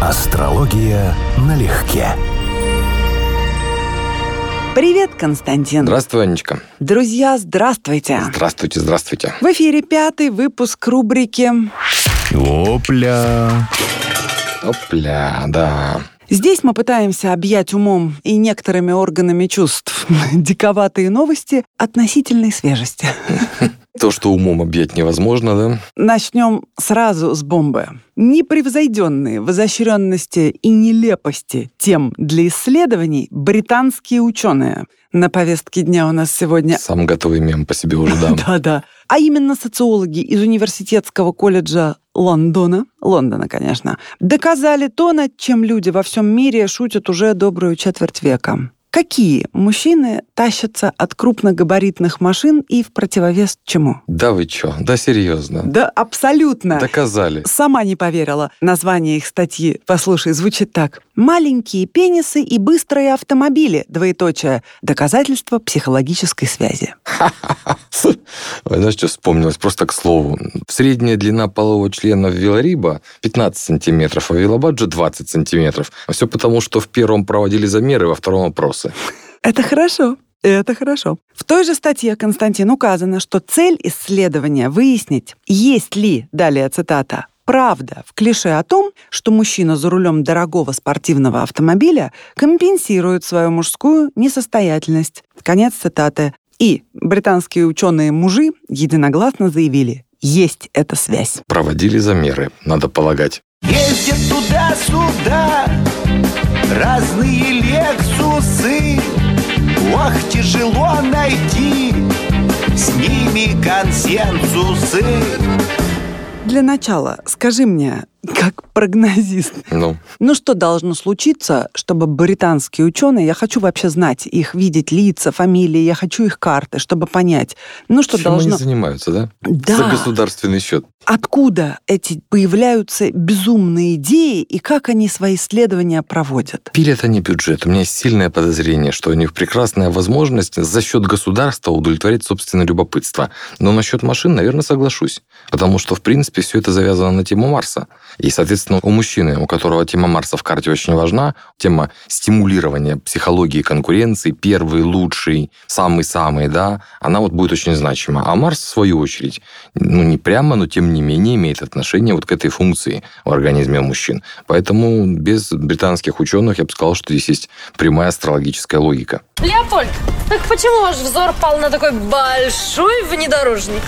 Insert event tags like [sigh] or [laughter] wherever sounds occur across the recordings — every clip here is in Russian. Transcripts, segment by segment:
Астрология налегке. Привет, Константин. Здравствуй, Анечка. Друзья, здравствуйте. Здравствуйте, здравствуйте. В эфире пятый выпуск рубрики Опля. Опля, да. Здесь мы пытаемся объять умом и некоторыми органами чувств [laughs] диковатые новости относительной свежести. [laughs] То, что умом объять невозможно, да? Начнем сразу с бомбы. Непревзойденные в изощренности и нелепости тем для исследований британские ученые. На повестке дня у нас сегодня... Сам готовый мем по себе уже дам. [laughs] Да-да. А именно социологи из университетского колледжа Лондона, Лондона, конечно, доказали то, над чем люди во всем мире шутят уже добрую четверть века. Какие мужчины тащатся от крупногабаритных машин и в противовес чему? Да вы чё? Да серьезно? Да, абсолютно. Доказали. Сама не поверила. Название их статьи, послушай, звучит так. «Маленькие пенисы и быстрые автомобили. Двоеточие. Доказательство психологической связи». Ой, знаешь, что вспомнилось? Просто к слову. Средняя длина полового члена Велориба 15 сантиметров, а Велобаджа 20 сантиметров. А все потому, что в первом проводили замеры, во втором опросы. Это хорошо. Это хорошо. В той же статье, Константин, указано, что цель исследования выяснить, есть ли, далее цитата, правда в клише о том, что мужчина за рулем дорогого спортивного автомобиля компенсирует свою мужскую несостоятельность. Конец цитаты. И британские ученые-мужи единогласно заявили, есть эта связь. Проводили замеры, надо полагать. Ездят туда-сюда разные лексусы. Ох, тяжело найти с ними консенсусы. Для начала скажи мне, как прогнозист, Ну, ну что должно случиться, чтобы британские ученые, я хочу вообще знать их, видеть лица, фамилии, я хочу их карты, чтобы понять, ну что чем должно... они занимаются, да? Да. За государственный счет. Откуда эти появляются безумные идеи и как они свои исследования проводят? Пилят они бюджет. У меня есть сильное подозрение, что у них прекрасная возможность за счет государства удовлетворить собственное любопытство. Но насчет машин, наверное, соглашусь. Потому что, в принципе, все это завязано на тему Марса. И, соответственно, у мужчины, у которого тема Марса в карте очень важна, тема стимулирования психологии конкуренции, первый, лучший, самый-самый, да, она вот будет очень значима. А Марс, в свою очередь, ну, не прямо, но тем не менее имеет отношение вот к этой функции в организме мужчин. Поэтому без британских ученых я бы сказал, что здесь есть прямая астрологическая логика. Леопольд, так почему ваш взор пал на такой большой внедорожник?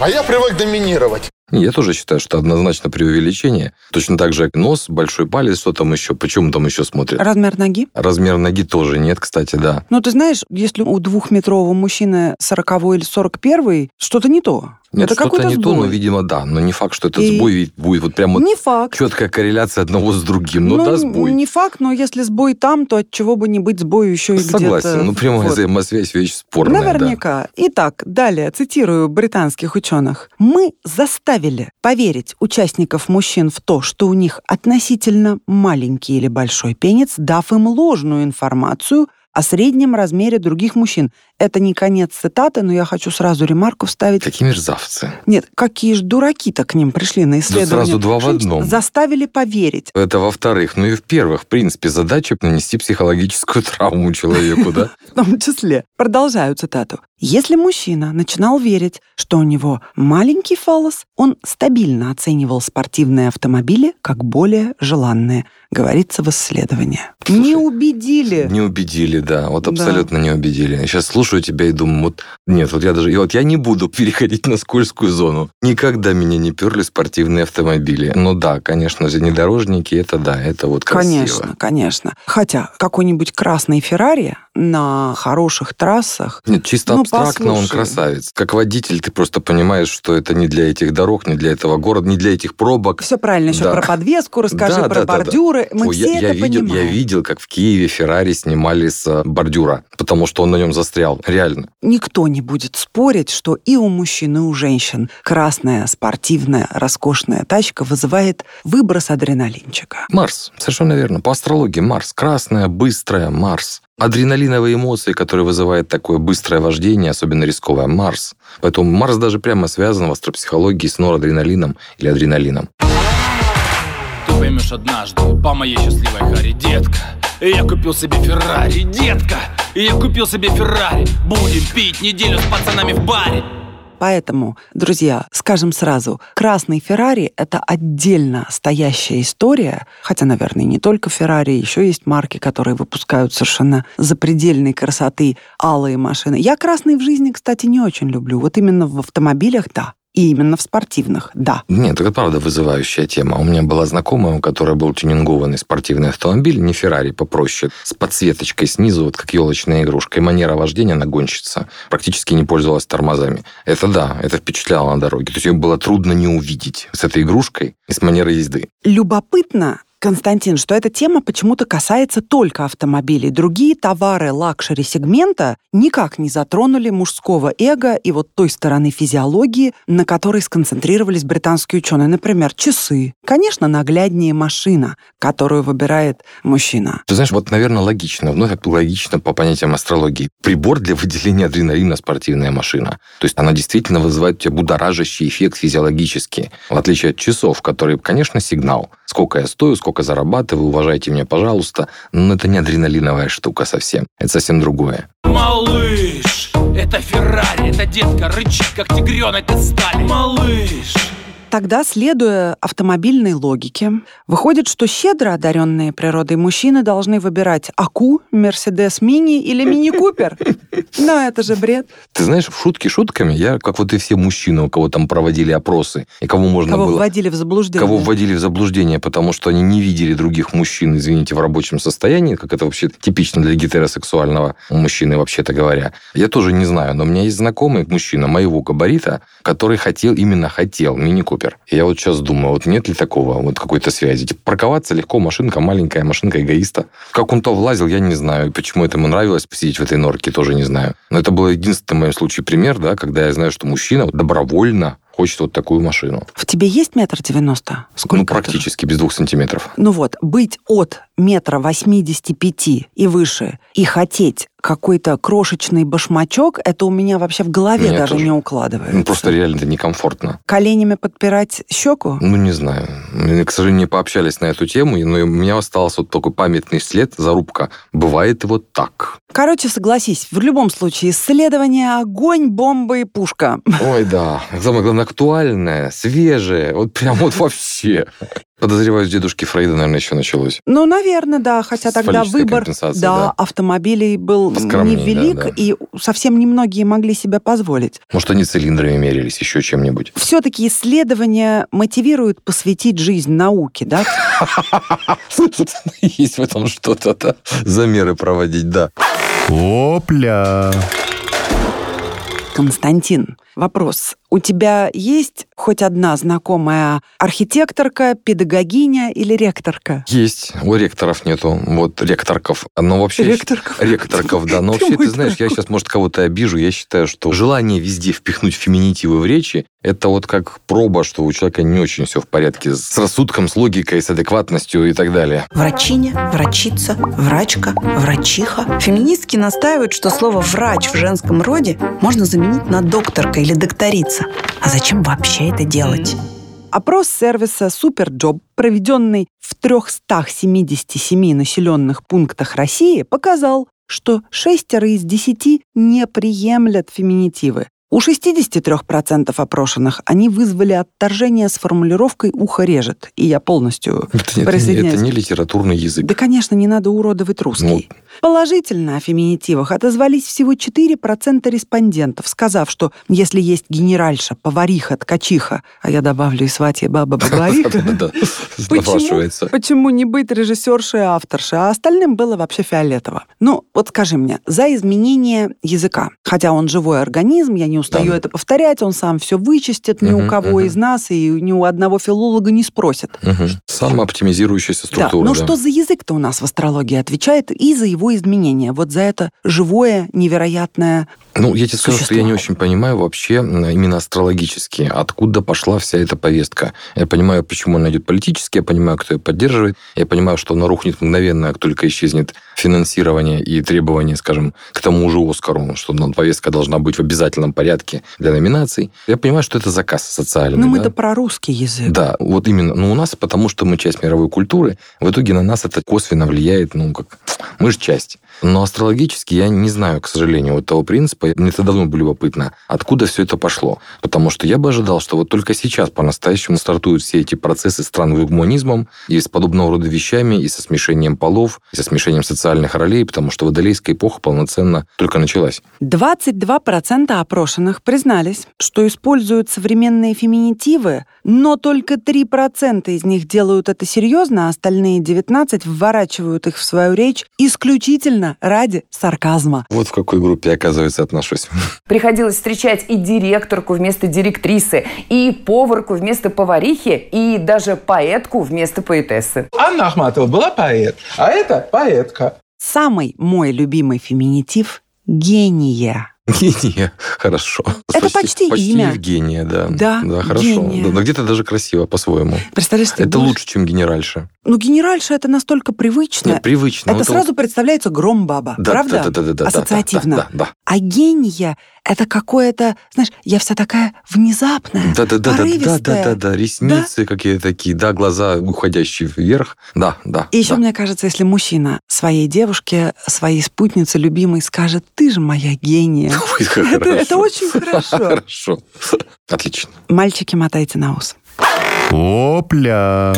А я привык доминировать. Я тоже считаю, что однозначно преувеличение. Точно так же нос, большой палец, что там еще, почему там еще смотрят. Размер ноги? Размер ноги тоже нет, кстати, да. Ну, ты знаешь, если у двухметрового мужчины 40 или 41 что-то не то. Нет, это какой-то не сбой. то, но, видимо, да. Но не факт, что этот И- сбой ведь будет вот прям вот Не факт. четкая корреляция одного с другим. Ну, да, сбой. Не факт, но если сбой там, то от чего бы не быть сбою еще и где-то. Согласен. Ну, прямая Вот. взаимосвязь вещь спорная, да. Наверняка. Итак, далее, цитирую британских ученых. «Мы заставили поверить участников мужчин в то, что у них относительно маленький или большой пенис, дав им ложную информацию о среднем размере других мужчин». Это не конец цитаты, но я хочу сразу ремарку вставить. Какие мерзавцы. Нет, какие же дураки-то к ним пришли на исследование. сразу два в одном. Заставили поверить. Это во-вторых. Ну и в-первых, в принципе, задача нанести психологическую травму человеку, да? [laughs] в том числе. Продолжаю цитату. Если мужчина начинал верить, что у него маленький фалос, он стабильно оценивал спортивные автомобили как более желанные, говорится в исследовании. Не убедили. Не убедили, да. Вот Да. абсолютно не убедили. Я сейчас слушаю тебя и думаю, вот нет, вот я даже, и вот я не буду [laughs] переходить на скользкую зону. Никогда меня не перли спортивные автомобили. Ну да, конечно внедорожники, это да, это вот красиво. Конечно, конечно. Хотя какой-нибудь красный Феррари на хороших трассах Нет, чисто Ну, абстрактно он послушай. красавец. Как водитель ты просто понимаешь, что это не для этих дорог, не для этого города, не для этих пробок. все правильно еще Да. про подвеску расскажи, Да, про да, да, да. бордюры. Мы Ой, все я, это я видел, понимаем. я видел, как в Киеве Феррари снимали с э, бордюра, потому что он на нем застрял. Реально. Никто не будет спорить, что и у мужчин, и у женщин красная, спортивная, роскошная тачка вызывает выброс адреналинчика. Марс, совершенно верно. По астрологии Марс. Красная, быстрая, Марс. Адреналиновые эмоции, которые вызывают такое быстрое вождение, особенно рисковое, Марс. Поэтому Марс даже прямо связан в астропсихологии с норадреналином или адреналином. Me помнишь однажды по моей счастливой харе, детка я купил себе Феррари, детка И я купил себе Феррари Будем пить неделю с пацанами в баре Поэтому, друзья, скажем сразу, красный Феррари — это отдельно стоящая история, хотя, наверное, не только Феррари, еще есть марки, которые выпускают совершенно запредельной красоты алые машины. Я красный в жизни, кстати, не очень люблю. Вот именно в автомобилях — да. И именно в спортивных, да. Нет, это правда вызывающая тема. У меня была знакомая, у которой был тюнингованный спортивный автомобиль, не Феррари, попроще, с подсветочкой снизу, вот как елочная игрушка. И манера вождения она гонщица. Практически не пользовалась тормозами. Это да, это впечатляло на дороге. То есть ее было трудно не увидеть с этой игрушкой и с манерой езды. Любопытно, Константин, что эта тема почему-то касается только автомобилей. Другие товары luxury-сегмента никак не затронули мужского эго и вот той стороны физиологии, на которой сконцентрировались британские ученые. Например, часы. Конечно, нагляднее машина, которую выбирает мужчина. Ты знаешь, вот, наверное, логично, вновь логично по понятиям астрологии. Прибор для выделения адреналина спортивная машина. То есть она действительно вызывает у тебя будоражащий эффект физиологический, в отличие от часов, которые, конечно, сигнал. Сколько я стою, сколько зарабатываю, уважайте меня, пожалуйста. Но это не адреналиновая штука совсем. Это совсем другое. Малыш, это Феррари, это детка рычит, как тигренок из стали Малыш, Тогда, следуя автомобильной логике, выходит, что щедро одаренные природой мужчины должны выбирать АКУ, Мерседес Мини или Мини Купер. Но это же бред. Ты знаешь, в шутки шутками, я, как вот и все мужчины, у кого там проводили опросы, и кого можно Кого было... вводили в заблуждение. Кого вводили в заблуждение, потому что они не видели других мужчин, извините, в рабочем состоянии, как это вообще типично для гетеросексуального мужчины, вообще-то говоря. Я тоже не знаю, но у меня есть знакомый мужчина моего габарита, который хотел, именно хотел мини-купер. Я вот сейчас думаю, вот нет ли такого вот какой-то связи? Типа парковаться легко, машинка маленькая, машинка эгоиста. Как он то влазил, я не знаю. Почему это ему нравилось посидеть в этой норке, тоже не знаю. Но это был единственный в моем случае пример, да, когда я знаю, что мужчина добровольно хочет вот такую машину. В тебе есть метр девяносто? Сколько ну, это? практически, без двух сантиметров. Ну вот, быть от метра восьмидесяти пяти и выше и хотеть какой-то крошечный башмачок, это у меня вообще в голове Меня даже тоже. не укладывается. Ну, просто реально это некомфортно. Коленями подпирать щеку? Ну, не знаю. Мы, к сожалению, не пообщались на эту тему, но у меня остался вот такой памятный след, зарубка. Бывает вот так. Короче, согласись, в любом случае, исследование огонь, бомба и пушка. Ой, да. Самое главное, актуальное, свежее. Вот прям вот вообще. Подозреваю, с дедушки Фрейда, наверное, еще началось. Ну, наверное, да, хотя С тогда выбор да, да. автомобилей был Поскромнее, невелик, да, да. и совсем немногие могли себе позволить. Может, они цилиндрами мерились, еще чем-нибудь. Все-таки исследования мотивируют посвятить жизнь науке, да? [laughs] Есть в этом что-то, да? Замеры проводить, да. Опля! Константин, вопрос. У тебя есть хоть одна знакомая архитекторка, педагогиня или ректорка? Есть. У ректоров нету. Вот ректорков. Но вообще... Ректорков? Ректорков, да. [laughs] Но Ты вообще, ты знаешь, я сейчас, может, кого-то обижу. Я считаю, что желание везде впихнуть феминитивы в речи, это вот как проба, что у человека не очень все в порядке с рассудком, с логикой, с адекватностью и так далее. Врачиня, врачица, врачка, врачиха. Феминистки настаивают, что слово «врач» в женском роде можно заменить на «докторка» или «докторица». А зачем вообще это делать? Опрос сервиса Superjob, проведенный в 377 населенных пунктах России, показал, что шестеро из десяти не приемлят феминитивы. У 63% опрошенных они вызвали отторжение с формулировкой «ухо режет». И я полностью Это, это не, присоединяюсь. это не литературный язык. Да, конечно, не надо уродовать русский. Положительно о феминитивах отозвались всего 4% респондентов, сказав, что если есть генеральша, повариха, ткачиха, а я добавлю и сватья баба бабариха, [laughs] Да, Почему, не быть режиссершей и авторшей, а остальным было вообще фиолетово? Ну, вот скажи мне, за изменение языка, хотя он живой организм, я не устаю это повторять, он сам все вычистит, ни у кого из нас и ни у одного филолога не спросит. Самооптимизирующаяся Да, структура. но да. что за язык-то у нас в астрологии отвечает и за его его изменения? Вот за это живое, невероятное Ну, я тебе скажу, что я не очень понимаю вообще именно астрологически, откуда пошла вся эта повестка. Я понимаю, почему она идет политически, я понимаю, кто ее поддерживает, я понимаю, что она рухнет мгновенно, как только исчезнет финансирование и требования, скажем, к тому же Оскару, что ну, повестка должна быть в обязательном порядке для номинаций. Я понимаю, что это заказ социальный. Ну, да? мы-то про русский язык. Да, вот именно. Но у нас, потому что мы часть мировой культуры, в итоге на нас это косвенно влияет, ну, как... Мы же часть. Но астрологически я не знаю, к сожалению, вот того принципа. Мне это давно было любопытно, откуда все это пошло. Потому что я бы ожидал, что вот только сейчас по-настоящему стартуют все эти процессы странным гуманизмом и с подобного рода вещами, и со смешением полов, и со смешением социальных ролей, потому что водолейская эпоха полноценно только началась. 22% опрошенных признались, что используют современные феминитивы, но только 3% из них делают это серьезно, а остальные 19% вворачивают их в свою речь исключительно ради сарказма. Вот в какой группе я, оказывается, отношусь. [laughs] Приходилось встречать и директорку вместо директрисы, и поварку вместо поварихи, и даже поэтку вместо поэтессы. Анна Ахматова была поэт, а это поэтка. Самый мой любимый феминитив — гения. Гения. Хорошо. Это почти имя. Евгения, да. Да, Да, хорошо. гения. Да, но где-то даже красиво по-своему. Представляешь, ты Это будешь- лучше, чем генеральша. Ну, генеральша это настолько привычно. Нет, привычно. это Вот сразу представляется гром баба, Да, правда? да, да, да, да, да, Ассоциативно. да, да, да. А гения это какое-то, знаешь, я вся такая внезапная, Да, да, да, да, да, да, порывистая. да, да, ресницы какие-то такие, да, глаза уходящие вверх, да, да. И еще да. мне кажется, если мужчина своей девушке, своей спутнице любимой скажет, ты же моя гения. [laughs] Ой, как Это, это очень хорошо. [laughs] Хорошо. Отлично. Мальчики, мотайте на ус. Опля.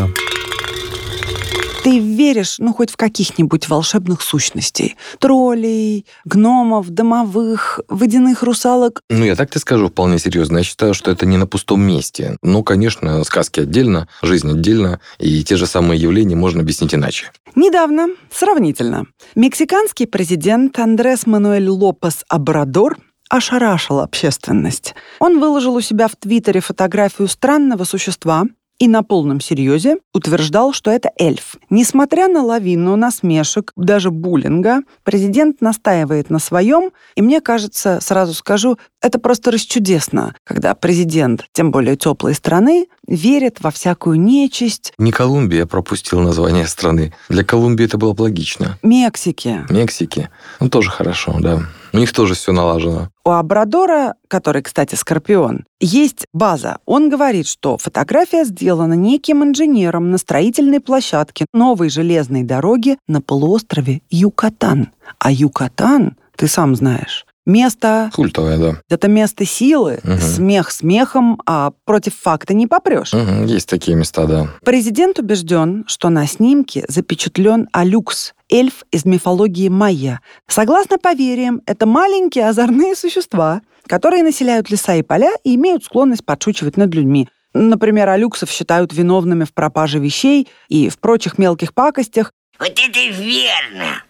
Ты веришь, ну, хоть в каких-нибудь волшебных сущностей? Троллей, гномов, домовых, водяных русалок. Ну, я так тебе скажу вполне серьезно. Я считаю, что это не на пустом месте. Ну, конечно, сказки отдельно, жизнь отдельно, и те же самые явления можно объяснить иначе. Недавно, сравнительно, мексиканский президент Андрес Мануэль Лопес Абрадор ошарашил общественность. Он выложил у себя в Твиттере фотографию странного существа и на полном серьезе утверждал, что это эльф. Несмотря на лавину насмешек, даже буллинга, президент настаивает на своем, и мне кажется, сразу скажу, это просто расчудесно, когда президент, тем более теплой страны, верит во всякую нечисть Не Колумбия, пропустил название страны. Для Колумбии это было бы логично. Мексики. Мексики. Ну, тоже хорошо, да. У них тоже все налажено. У Абрадора, который, кстати, Скорпион, есть база. Он говорит, что фотография сделана неким инженером на строительной площадке новой железной дороги на полуострове Юкатан. А Юкатан, ты сам знаешь, место... Культовая, да. Это место силы, Мгм. смех смехом, а против факта не попрешь. Мгм, Есть такие места, да. Президент убежден, что на снимке запечатлен Алюкс, эльф из мифологии майя. Согласно поверьям, это маленькие озорные существа, которые населяют леса и поля и имеют склонность подшучивать над людьми. Например, алюксов считают виновными в пропаже вещей и в прочих мелких пакостях. Вот это верно.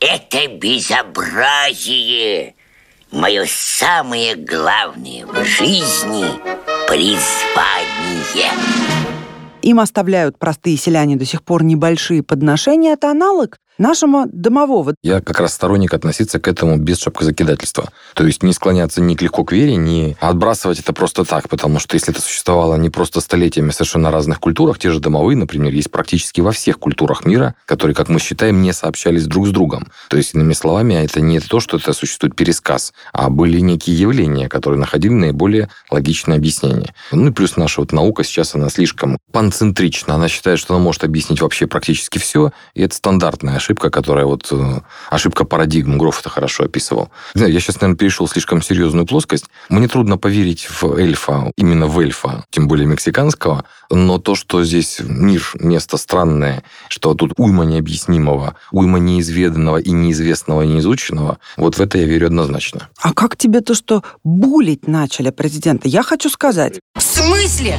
Это безобразие. Мое самое главное в жизни – призвание. Им оставляют простые селяне до сих пор небольшие подношения. Это аналог нашего домового. Я как раз сторонник относиться к этому без шапкозакидательства. То есть не склоняться ни к легко к вере, ни отбрасывать это просто так, потому что если это существовало не просто столетиями совершенно разных культурах, те же домовые, например, есть практически во всех культурах мира, которые, как мы считаем, не сообщались друг с другом. То есть, иными словами, это не то, что это существует пересказ, а были некие явления, которые находили наиболее логичное объяснение. Ну и плюс наша вот наука сейчас, она слишком панцентрична. Она считает, что она может объяснить вообще практически все, и это стандартная ошибка, которая вот... э, Ошибка парадигм, Гроф это хорошо описывал. Не знаю, я сейчас, наверное, перешел в слишком серьезную плоскость. Мне трудно поверить в эльфа, именно в эльфа, тем более мексиканского, но то, что здесь мир, место странное, что тут уйма необъяснимого, уйма неизведанного и неизвестного, и неизученного, вот в это я верю однозначно. А как тебе то, что булить начали президента? Я хочу сказать, В смысле?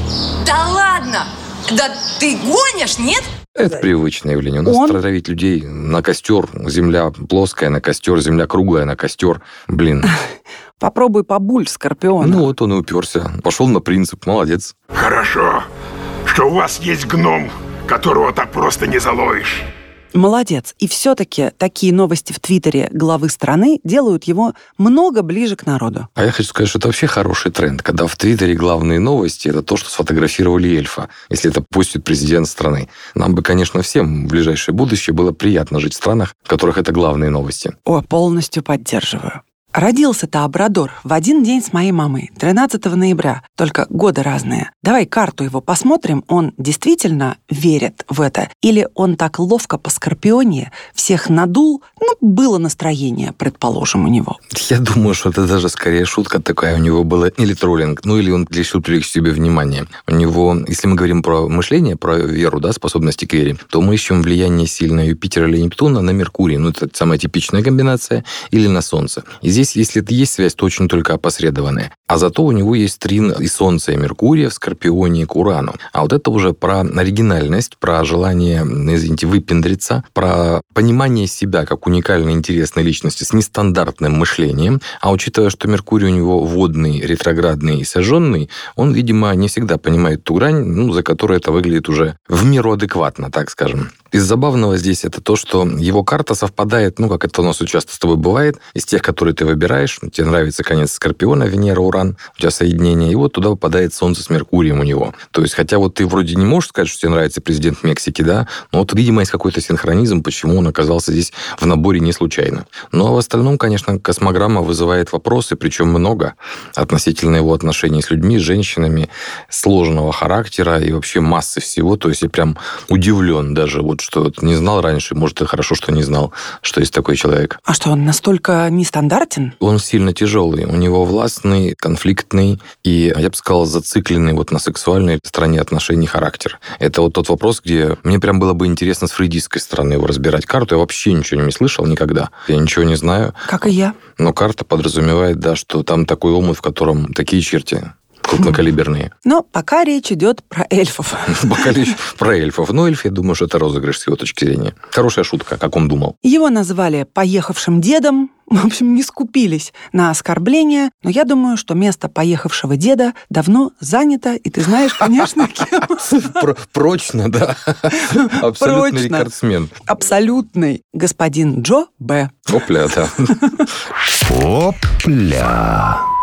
Да ладно! Да ты гонишь, нет? Это привычное явление. У нас Он- травить людей на костер, земля плоская на костер, земля круглая на костер. Блин. [laughs] попробуй побуль Скорпиона. Ну вот он и уперся. Пошел на принцип. Молодец. Хорошо, что у вас есть гном, которого так просто не заловишь. Молодец. И все-таки такие новости в Твиттере главы страны делают его много ближе к народу. А я хочу сказать, что это вообще хороший тренд, когда в Твиттере главные новости – это то, что сфотографировали эльфа, если это постит президент страны. Нам бы, конечно, всем в ближайшее будущее было приятно жить в странах, в которых это главные новости. О, полностью поддерживаю. Родился-то Абрадор в один день с моей мамой, 13 ноября, только годы разные. Давай карту его посмотрим, он действительно верит в это? Или он так ловко по Скорпионе всех надул? Ну, было настроение, предположим, у него. Я думаю, что это даже скорее шутка такая у него была, или троллинг, ну или он решил привлечь себе внимание. У него, если мы говорим про мышление, про веру, да, способности к вере, то мы ищем влияние сильное Юпитера или Нептуна на Меркурий, ну это самая типичная комбинация, или на Солнце. И здесь здесь, если это есть связь, то очень только опосредованная. А зато у него есть трин и Солнца, и Меркурия в Скорпионе к Урану. А вот это уже про оригинальность, про желание, извините, выпендриться, про понимание себя как уникальной интересной личности с нестандартным мышлением. А учитывая, что Меркурий у него водный, ретроградный и сожженный, он, видимо, не всегда понимает ту грань, ну, за которой это выглядит уже в меру адекватно, так скажем. Из забавного здесь это то, что его карта совпадает, ну, как это у нас часто с тобой бывает, из тех, которые ты выбираешь. Тебе нравится конец Скорпиона, Венера, Уран, у тебя соединение, и вот туда попадает Солнце с Меркурием у него. То есть, хотя вот ты вроде не можешь сказать, что тебе нравится президент Мексики, да, но вот, видимо, есть какой-то синхронизм, почему он оказался здесь в наборе не случайно. Ну, а в остальном, конечно, космограмма вызывает вопросы, причем много, относительно его отношений с людьми, с женщинами, сложного характера и вообще массы всего. То есть, я прям удивлен даже вот что не знал раньше, может, и хорошо, что не знал, что есть такой человек. А что, он настолько нестандартен? Он сильно тяжелый. У него властный, конфликтный и, я бы сказал, зацикленный вот на сексуальной стороне отношений характер. Это вот тот вопрос, где мне прям было бы интересно с фрейдистской стороны его разбирать. Карту я вообще ничего не слышал никогда. Я ничего не знаю. Как и я. Но карта подразумевает, да, что там такой омут, в котором такие черти крупнокалиберные. [clears throat] Но пока речь идет про эльфов. [laughs] Пока речь [laughs] про эльфов. Но эльф, я думаю, что это розыгрыш с его точки зрения. Хорошая шутка, как он думал. Его назвали поехавшим дедом, [laughs] в общем, не скупились на оскорбления, но я думаю, что место поехавшего деда давно занято, и ты знаешь, конечно, кем. Прочно, да. Абсолютный рекордсмен. Абсолютный господин Джо Б. Опля, да. Опля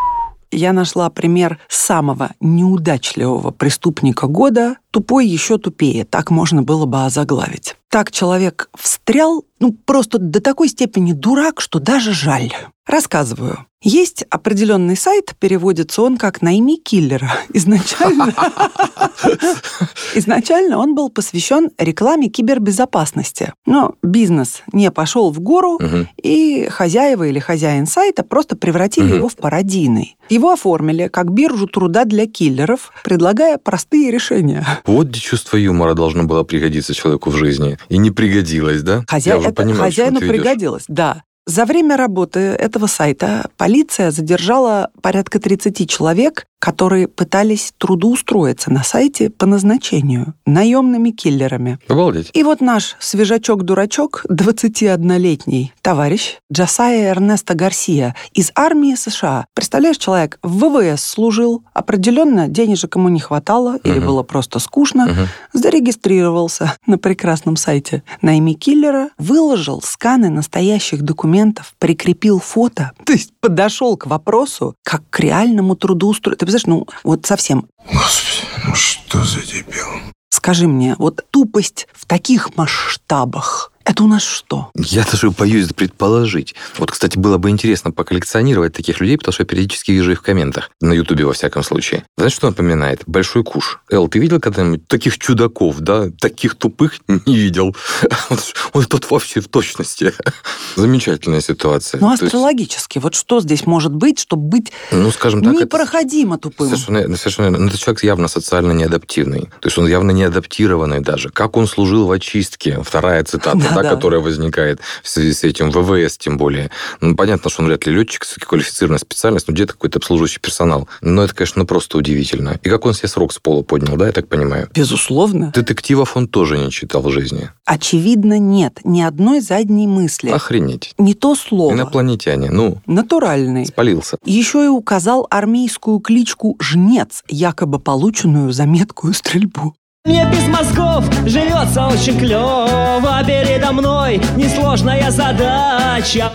я нашла пример самого неудачливого преступника года «Тупой еще тупее». Так можно было бы озаглавить. Так человек встрял, ну, просто до такой степени дурак, что даже жаль. Рассказываю. Есть определенный сайт, переводится он как «Найми киллера». [laughs] Изначально, [laughs] изначально он был посвящен рекламе кибербезопасности. Но бизнес не пошел в гору, угу. и хозяева или хозяин сайта просто превратили угу. его в пародийный. Его оформили как биржу труда для киллеров, предлагая простые решения. Вот где чувство юмора должно было пригодиться человеку в жизни. И не пригодилось, да? Хозя... Это понимаю, хозяину пригодилось, да. За время работы этого сайта полиция задержала порядка 30 человек, которые пытались трудоустроиться на сайте по назначению наемными киллерами. Обалдеть. И вот наш свежачок-дурачок, 21-летний товарищ Джасая Эрнеста Гарсия из армии США. Представляешь, человек в ВВС служил, определенно денежек ему не хватало или угу. было просто скучно, угу. зарегистрировался на прекрасном сайте найми киллера, выложил сканы настоящих документов, прикрепил фото, то есть подошел к вопросу как к реальному трудоустройству знаешь, ну вот совсем. Господи, ну что за дебил? Скажи мне, вот тупость в таких масштабах, это у нас что? Я даже боюсь предположить. Вот, кстати, было бы интересно поколлекционировать таких людей, потому что я периодически вижу их в комментах. На Ютубе, во всяком случае. Знаешь, что напоминает? Большой куш. Эл, ты видел когда-нибудь таких чудаков, да? Таких тупых [laughs] не видел. [laughs] Вот тут вообще в точности. [laughs] Замечательная ситуация. Ну, астрологически, вот что здесь может быть, чтобы быть ну, скажем так, непроходимо тупым? Совершенно, совершенно ну, это человек явно социально неадаптивный. То есть он явно неадаптированный даже. Как он служил в очистке? Вторая цитата да, которая возникает в связи с этим, ВВС тем более. Ну, понятно, что он вряд ли летчик, квалифицированная специальность, но где-то какой-то обслуживающий персонал. Но это, конечно, ну, просто удивительно. И как он себе срок с пола поднял, да, я так понимаю? Безусловно. Детективов он тоже не читал в жизни. Очевидно, нет. Ни одной задней мысли. Охренеть. Не то слово. Инопланетяне, ну. Натуральный. Спалился. Еще и указал армейскую кличку «Жнец», якобы полученную за меткую стрельбу. Мне без мозгов живется очень клево Передо мной несложная задача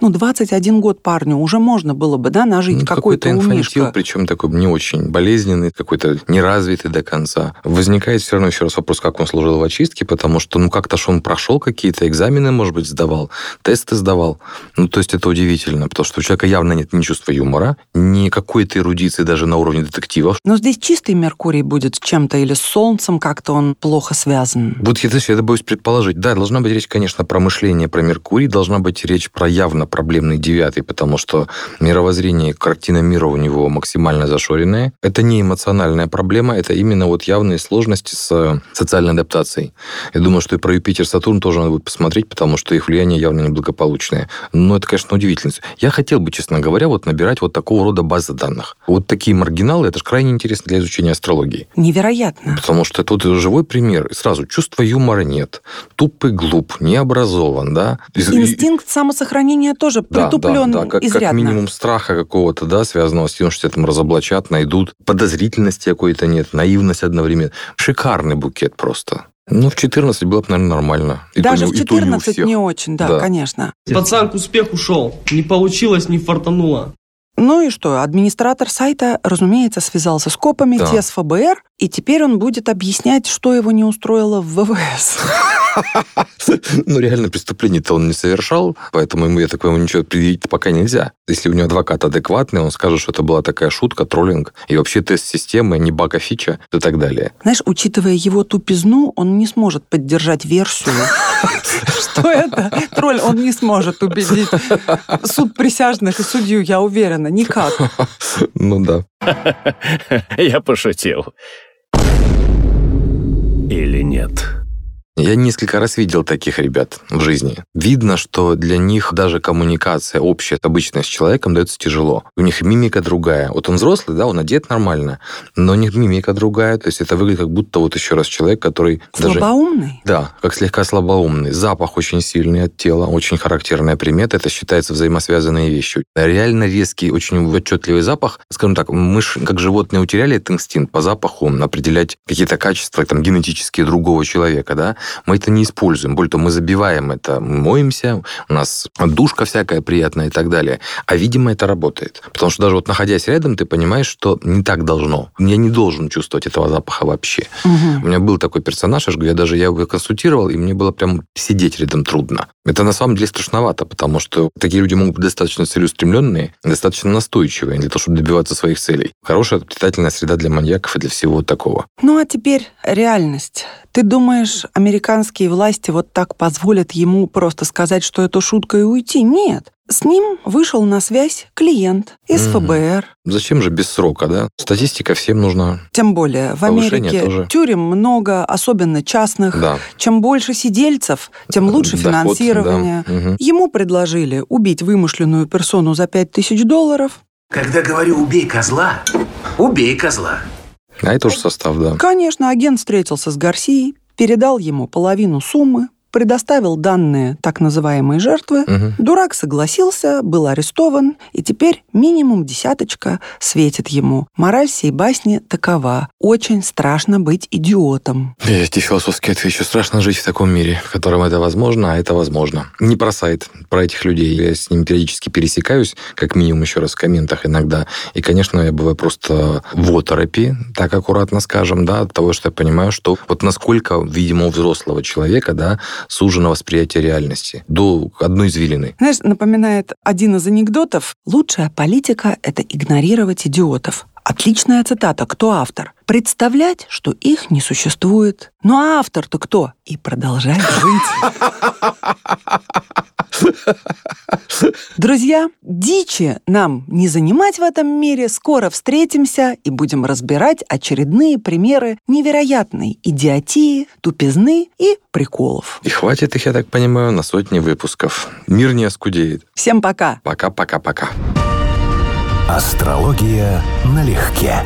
ну, 21 год парню уже можно было бы, да, нажить ну, какой-то какой инфантил, причем такой не очень болезненный, какой-то неразвитый до конца. Возникает все равно еще раз вопрос, как он служил в очистке, потому что, ну, как-то ж он прошел какие-то экзамены, может быть, сдавал, тесты сдавал. Ну, то есть это удивительно, потому что у человека явно нет ни чувства юмора, ни какой-то эрудиции даже на уровне детективов. Но здесь чистый Меркурий будет с чем-то или с Солнцем как-то он плохо связан. Вот я, я боюсь предположить. Да, должна быть речь, конечно, про мышление, про Меркурий, должна быть речь про явно проблемный девятый, потому что мировоззрение, картина мира у него максимально зашоренная. Это не эмоциональная проблема, это именно вот явные сложности с э, социальной адаптацией. Я думаю, что и про Юпитер, Сатурн тоже надо будет посмотреть, потому что их влияние явно неблагополучное. Но это, конечно, удивительность. Я хотел бы, честно говоря, вот набирать вот такого рода базы данных. Вот такие маргиналы, это же крайне интересно для изучения астрологии. Невероятно. Потому что вот живой пример. Сразу чувства юмора нет. Туп и глуп, не образован, да. Инстинкт самосохранения тоже да, притуплен да, да, как, изрядно. как минимум страха какого-то, да, связанного с тем, что тебя там разоблачат, найдут. Подозрительности какой-то нет, наивность одновременно. Шикарный букет просто. Ну, в 14 было бы, наверное, нормально. И Даже то, в 14 не, не очень, да, да, конечно. Пацан к успеху шел. Не получилось, не фартануло. Ну и что? Администратор сайта, разумеется, связался с копами, да. те с ФБР, и теперь он будет объяснять, что его не устроило в ВВС. [laughs] Ну, реально, преступление-то он не совершал, поэтому ему, я так понимаю, ничего предъявить пока нельзя. Если у него адвокат адекватный, он скажет, что это была такая шутка, троллинг, и вообще тест системы, не бага фича и так далее. Знаешь, учитывая его тупизну, он не сможет поддержать версию, [laughs] что это тролль, он не сможет убедить суд присяжных и судью, я уверена, никак. [laughs] Ну да. [laughs] Я пошутил. Или нет? Я несколько раз видел таких ребят в жизни. Видно, что для них даже коммуникация общая, обычная с человеком дается тяжело. У них мимика другая. Вот он взрослый, да, он одет нормально, но у них мимика другая. То есть это выглядит как будто вот еще раз человек, который Слабоумный? Даже, да, как слегка слабоумный. Запах очень сильный от тела, очень характерная примета. Это считается взаимосвязанные вещи. Реально резкий, очень отчетливый запах. Скажем так, мы как животные утеряли этот инстинкт по запаху определять какие-то качества там, генетические другого человека, да, мы это не используем. Более того, мы забиваем это, мы моемся, у нас душка всякая приятная и так далее. А, видимо, это работает. Потому что даже вот находясь рядом, ты понимаешь, что не так должно. Я не должен чувствовать этого запаха вообще. Угу. У меня был такой персонаж, я даже я его консультировал, и мне было прям сидеть рядом трудно. Это на самом деле страшновато, потому что такие люди могут быть достаточно целеустремленные, достаточно настойчивые для того, чтобы добиваться своих целей. Хорошая питательная среда для маньяков и для всего такого. Ну а теперь реальность. Ты думаешь, американские власти вот так позволят ему просто сказать, что это шутка и уйти? Нет. С ним вышел на связь клиент из угу. ФБР. Зачем же без срока, да? Статистика всем нужна. Тем более, в Америке тоже. тюрем много, особенно частных. Да. Чем больше сидельцев, тем лучше Доход, финансирование. Да. Угу. Ему предложили убить вымышленную персону за 5000 долларов. Когда говорю «убей козла», убей козла. А это уже состав, да. Конечно, агент встретился с Гарсией, передал ему половину суммы, предоставил данные так называемой жертвы. Угу. Дурак согласился, был арестован, и теперь минимум десяточка светит ему. Мораль всей басни такова. Очень страшно быть идиотом. Эти философские ответы. Страшно жить в таком мире, в котором это возможно, а это возможно. Не про сайт, про этих людей. Я с ними периодически пересекаюсь, как минимум еще раз в комментах иногда. И, конечно, я бываю просто в оторопи, так аккуратно скажем, да, от того, что я понимаю, что вот насколько, видимо, у взрослого человека, да, сужено восприятие реальности до одной извилины. Знаешь, напоминает один из анекдотов. Лучшая политика — это игнорировать идиотов. Отличная цитата. Кто автор? Представлять, что их не существует. Ну а автор-то кто? И продолжать жить. [laughs] Друзья, дичи нам не занимать в этом мире. Скоро встретимся и будем разбирать очередные примеры невероятной идиотии, тупизны и приколов. И хватит их, я так понимаю, на сотни выпусков. Мир не оскудеет. Всем пока. Пока-пока-пока. Астрология налегке.